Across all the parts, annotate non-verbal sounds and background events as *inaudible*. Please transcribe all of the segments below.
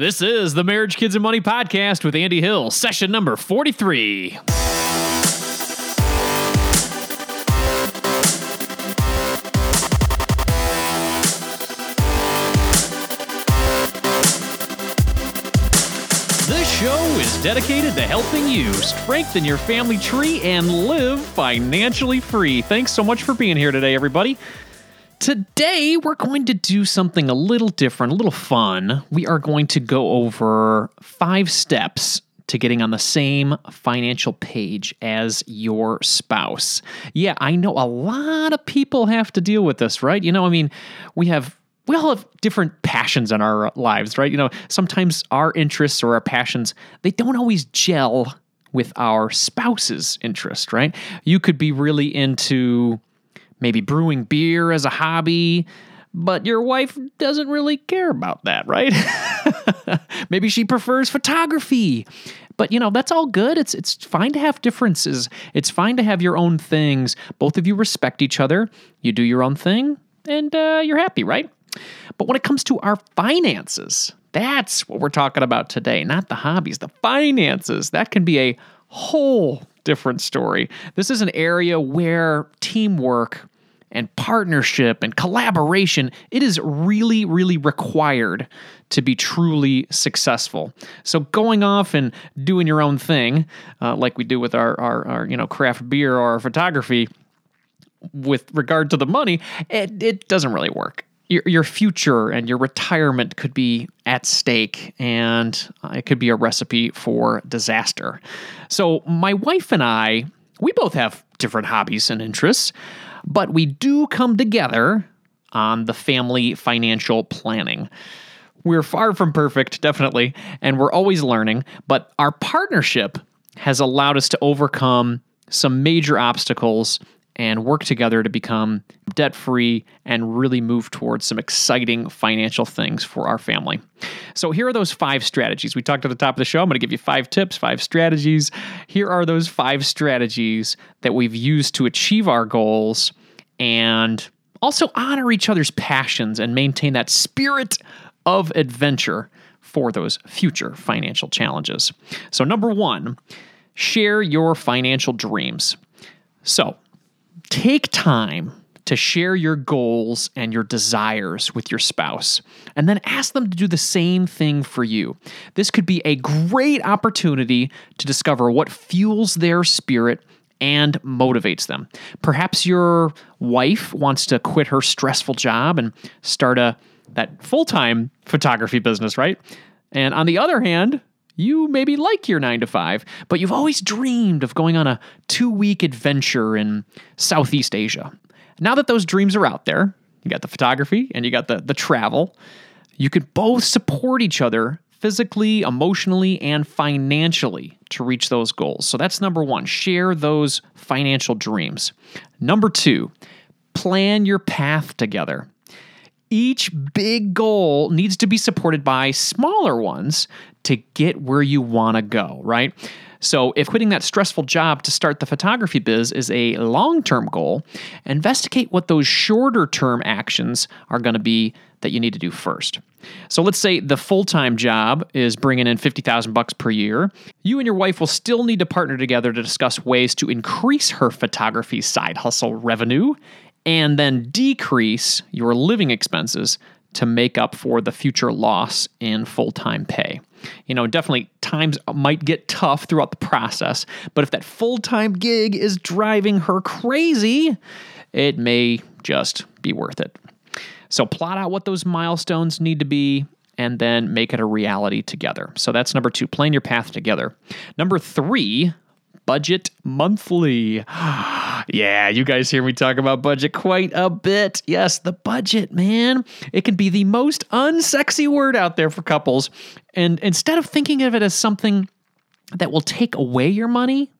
This is the Marriage, Kids, and Money podcast with Andy Hill, session number 43. This show is dedicated to helping you strengthen your family tree and live financially free. Thanks so much for being here today, everybody. Today, we're going to do something a little different, a little fun. We are going to go over five steps to getting on the same financial page as your spouse. Yeah, I know a lot of people have to deal with this, right? You know, I mean, we have we all have different passions in our lives, right? You know, sometimes our interests or our passions, they don't always gel with our spouse's interest, right? You could be really into maybe brewing beer as a hobby, but your wife doesn't really care about that, right? *laughs* maybe she prefers photography. But you know, that's all good. It's it's fine to have differences. It's fine to have your own things. Both of you respect each other. You do your own thing and uh, you're happy, right? But when it comes to our finances, that's what we're talking about today, not the hobbies, the finances. That can be a whole different story. This is an area where teamwork and partnership and collaboration, it is really, really required to be truly successful. So going off and doing your own thing, uh, like we do with our, our, our, you know, craft beer or our photography, with regard to the money, it, it doesn't really work your, your future and your retirement could be at stake, and it could be a recipe for disaster. So, my wife and I, we both have different hobbies and interests, but we do come together on the family financial planning. We're far from perfect, definitely, and we're always learning, but our partnership has allowed us to overcome some major obstacles and work together to become debt free and really move towards some exciting financial things for our family. So, here are those five strategies. We talked at the top of the show. I'm going to give you five tips, five strategies. Here are those five strategies that we've used to achieve our goals and also honor each other's passions and maintain that spirit of adventure for those future financial challenges. So, number one, share your financial dreams. So, Take time to share your goals and your desires with your spouse, and then ask them to do the same thing for you. This could be a great opportunity to discover what fuels their spirit and motivates them. Perhaps your wife wants to quit her stressful job and start a that full-time photography business, right? And on the other hand, you maybe like your nine to five, but you've always dreamed of going on a two week adventure in Southeast Asia. Now that those dreams are out there, you got the photography and you got the, the travel, you could both support each other physically, emotionally, and financially to reach those goals. So that's number one share those financial dreams. Number two, plan your path together each big goal needs to be supported by smaller ones to get where you want to go, right? So, if quitting that stressful job to start the photography biz is a long term goal, investigate what those shorter term actions are going to be that you need to do first. So, let's say the full time job is bringing in 50,000 bucks per year. You and your wife will still need to partner together to discuss ways to increase her photography side hustle revenue and then decrease your living expenses to make up for the future loss in full time pay. You know, definitely times might get tough throughout the process, but if that full time gig is driving her crazy, it may just be worth it. So, plot out what those milestones need to be and then make it a reality together. So, that's number two, plan your path together. Number three, Budget Monthly. *gasps* yeah, you guys hear me talk about budget quite a bit. Yes, the budget, man. It can be the most unsexy word out there for couples. And instead of thinking of it as something that will take away your money,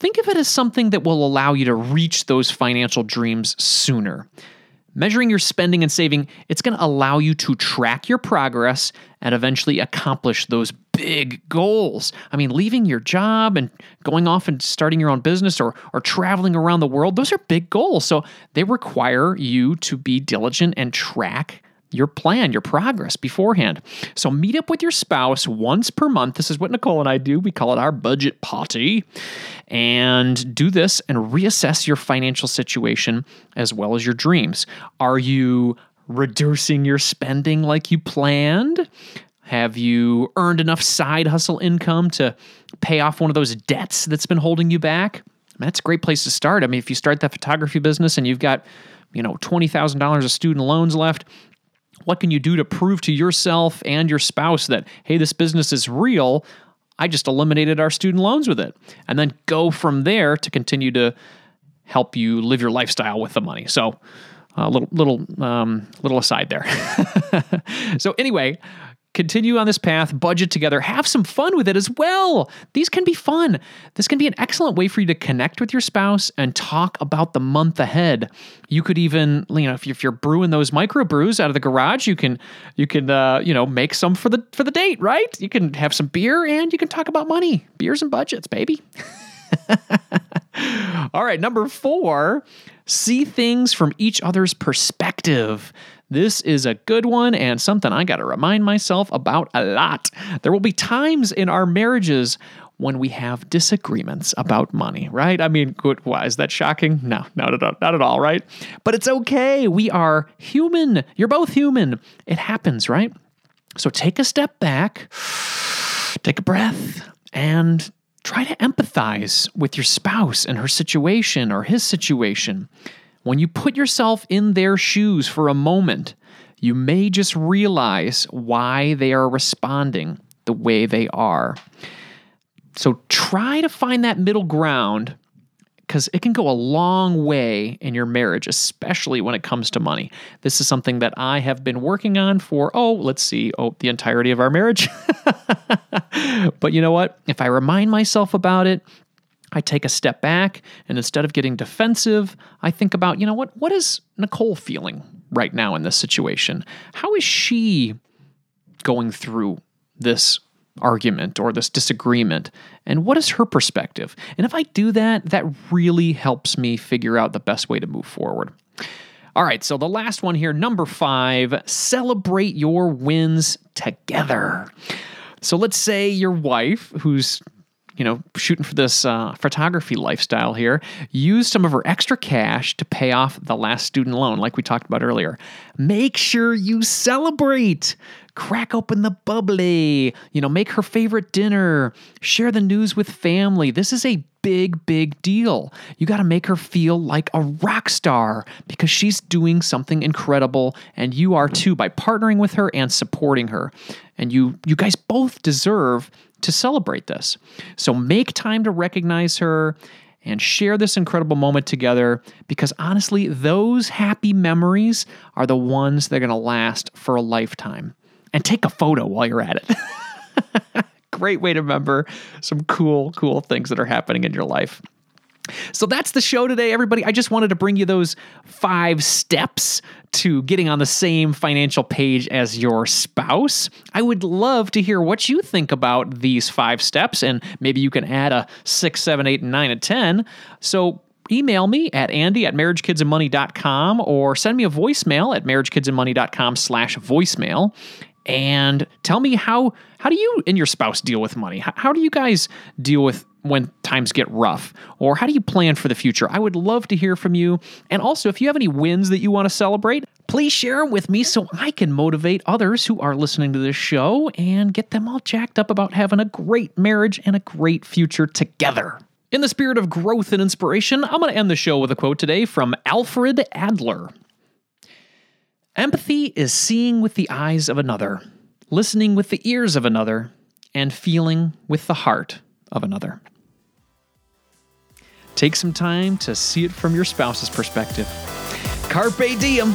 think of it as something that will allow you to reach those financial dreams sooner. Measuring your spending and saving, it's going to allow you to track your progress and eventually accomplish those big goals. I mean, leaving your job and going off and starting your own business or or traveling around the world, those are big goals. So they require you to be diligent and track your plan, your progress beforehand. So meet up with your spouse once per month. This is what Nicole and I do. We call it our budget potty. And do this and reassess your financial situation as well as your dreams. Are you reducing your spending like you planned? Have you earned enough side hustle income to pay off one of those debts that's been holding you back? That's a great place to start. I mean, if you start that photography business and you've got, you know, $20,000 of student loans left, what can you do to prove to yourself and your spouse that, hey, this business is real? I just eliminated our student loans with it. And then go from there to continue to help you live your lifestyle with the money. So, a uh, little little um, little aside there. *laughs* so anyway, continue on this path, budget together, have some fun with it as well. These can be fun. This can be an excellent way for you to connect with your spouse and talk about the month ahead. You could even, you know, if you're brewing those micro brews out of the garage, you can you can uh, you know, make some for the for the date, right? You can have some beer and you can talk about money, beers and budgets, baby. *laughs* *laughs* All right, number 4, see things from each other's perspective. This is a good one and something I got to remind myself about a lot. There will be times in our marriages when we have disagreements about money, right? I mean, good, why is that shocking? No, not at all, not at all, right? But it's okay. We are human. You're both human. It happens, right? So take a step back, take a breath, and try to empathize with your spouse and her situation or his situation. When you put yourself in their shoes for a moment, you may just realize why they are responding the way they are. So try to find that middle ground because it can go a long way in your marriage, especially when it comes to money. This is something that I have been working on for, oh, let's see, oh, the entirety of our marriage. *laughs* but you know what? If I remind myself about it, I take a step back and instead of getting defensive, I think about, you know what, what is Nicole feeling right now in this situation? How is she going through this argument or this disagreement? And what is her perspective? And if I do that, that really helps me figure out the best way to move forward. All right, so the last one here, number five, celebrate your wins together. So let's say your wife, who's you know, shooting for this uh, photography lifestyle here, use some of her extra cash to pay off the last student loan, like we talked about earlier. Make sure you celebrate. Crack open the bubbly, you know, make her favorite dinner, share the news with family. This is a big, big deal. You got to make her feel like a rock star because she's doing something incredible and you are too by partnering with her and supporting her. And you you guys both deserve to celebrate this. So make time to recognize her and share this incredible moment together because honestly, those happy memories are the ones that are going to last for a lifetime. And take a photo while you're at it. *laughs* Great way to remember some cool, cool things that are happening in your life. So that's the show today, everybody. I just wanted to bring you those five steps to getting on the same financial page as your spouse. I would love to hear what you think about these five steps, and maybe you can add a six, seven, eight, and nine, and 10. So email me at andy at marriagekidsandmoney.com or send me a voicemail at marriagekidsandmoney.com slash voicemail and tell me how how do you and your spouse deal with money how, how do you guys deal with when times get rough? Or how do you plan for the future? I would love to hear from you. And also, if you have any wins that you want to celebrate, please share them with me so I can motivate others who are listening to this show and get them all jacked up about having a great marriage and a great future together. In the spirit of growth and inspiration, I'm going to end the show with a quote today from Alfred Adler. Empathy is seeing with the eyes of another, listening with the ears of another, and feeling with the heart of another. Take some time to see it from your spouse's perspective. Carpe diem.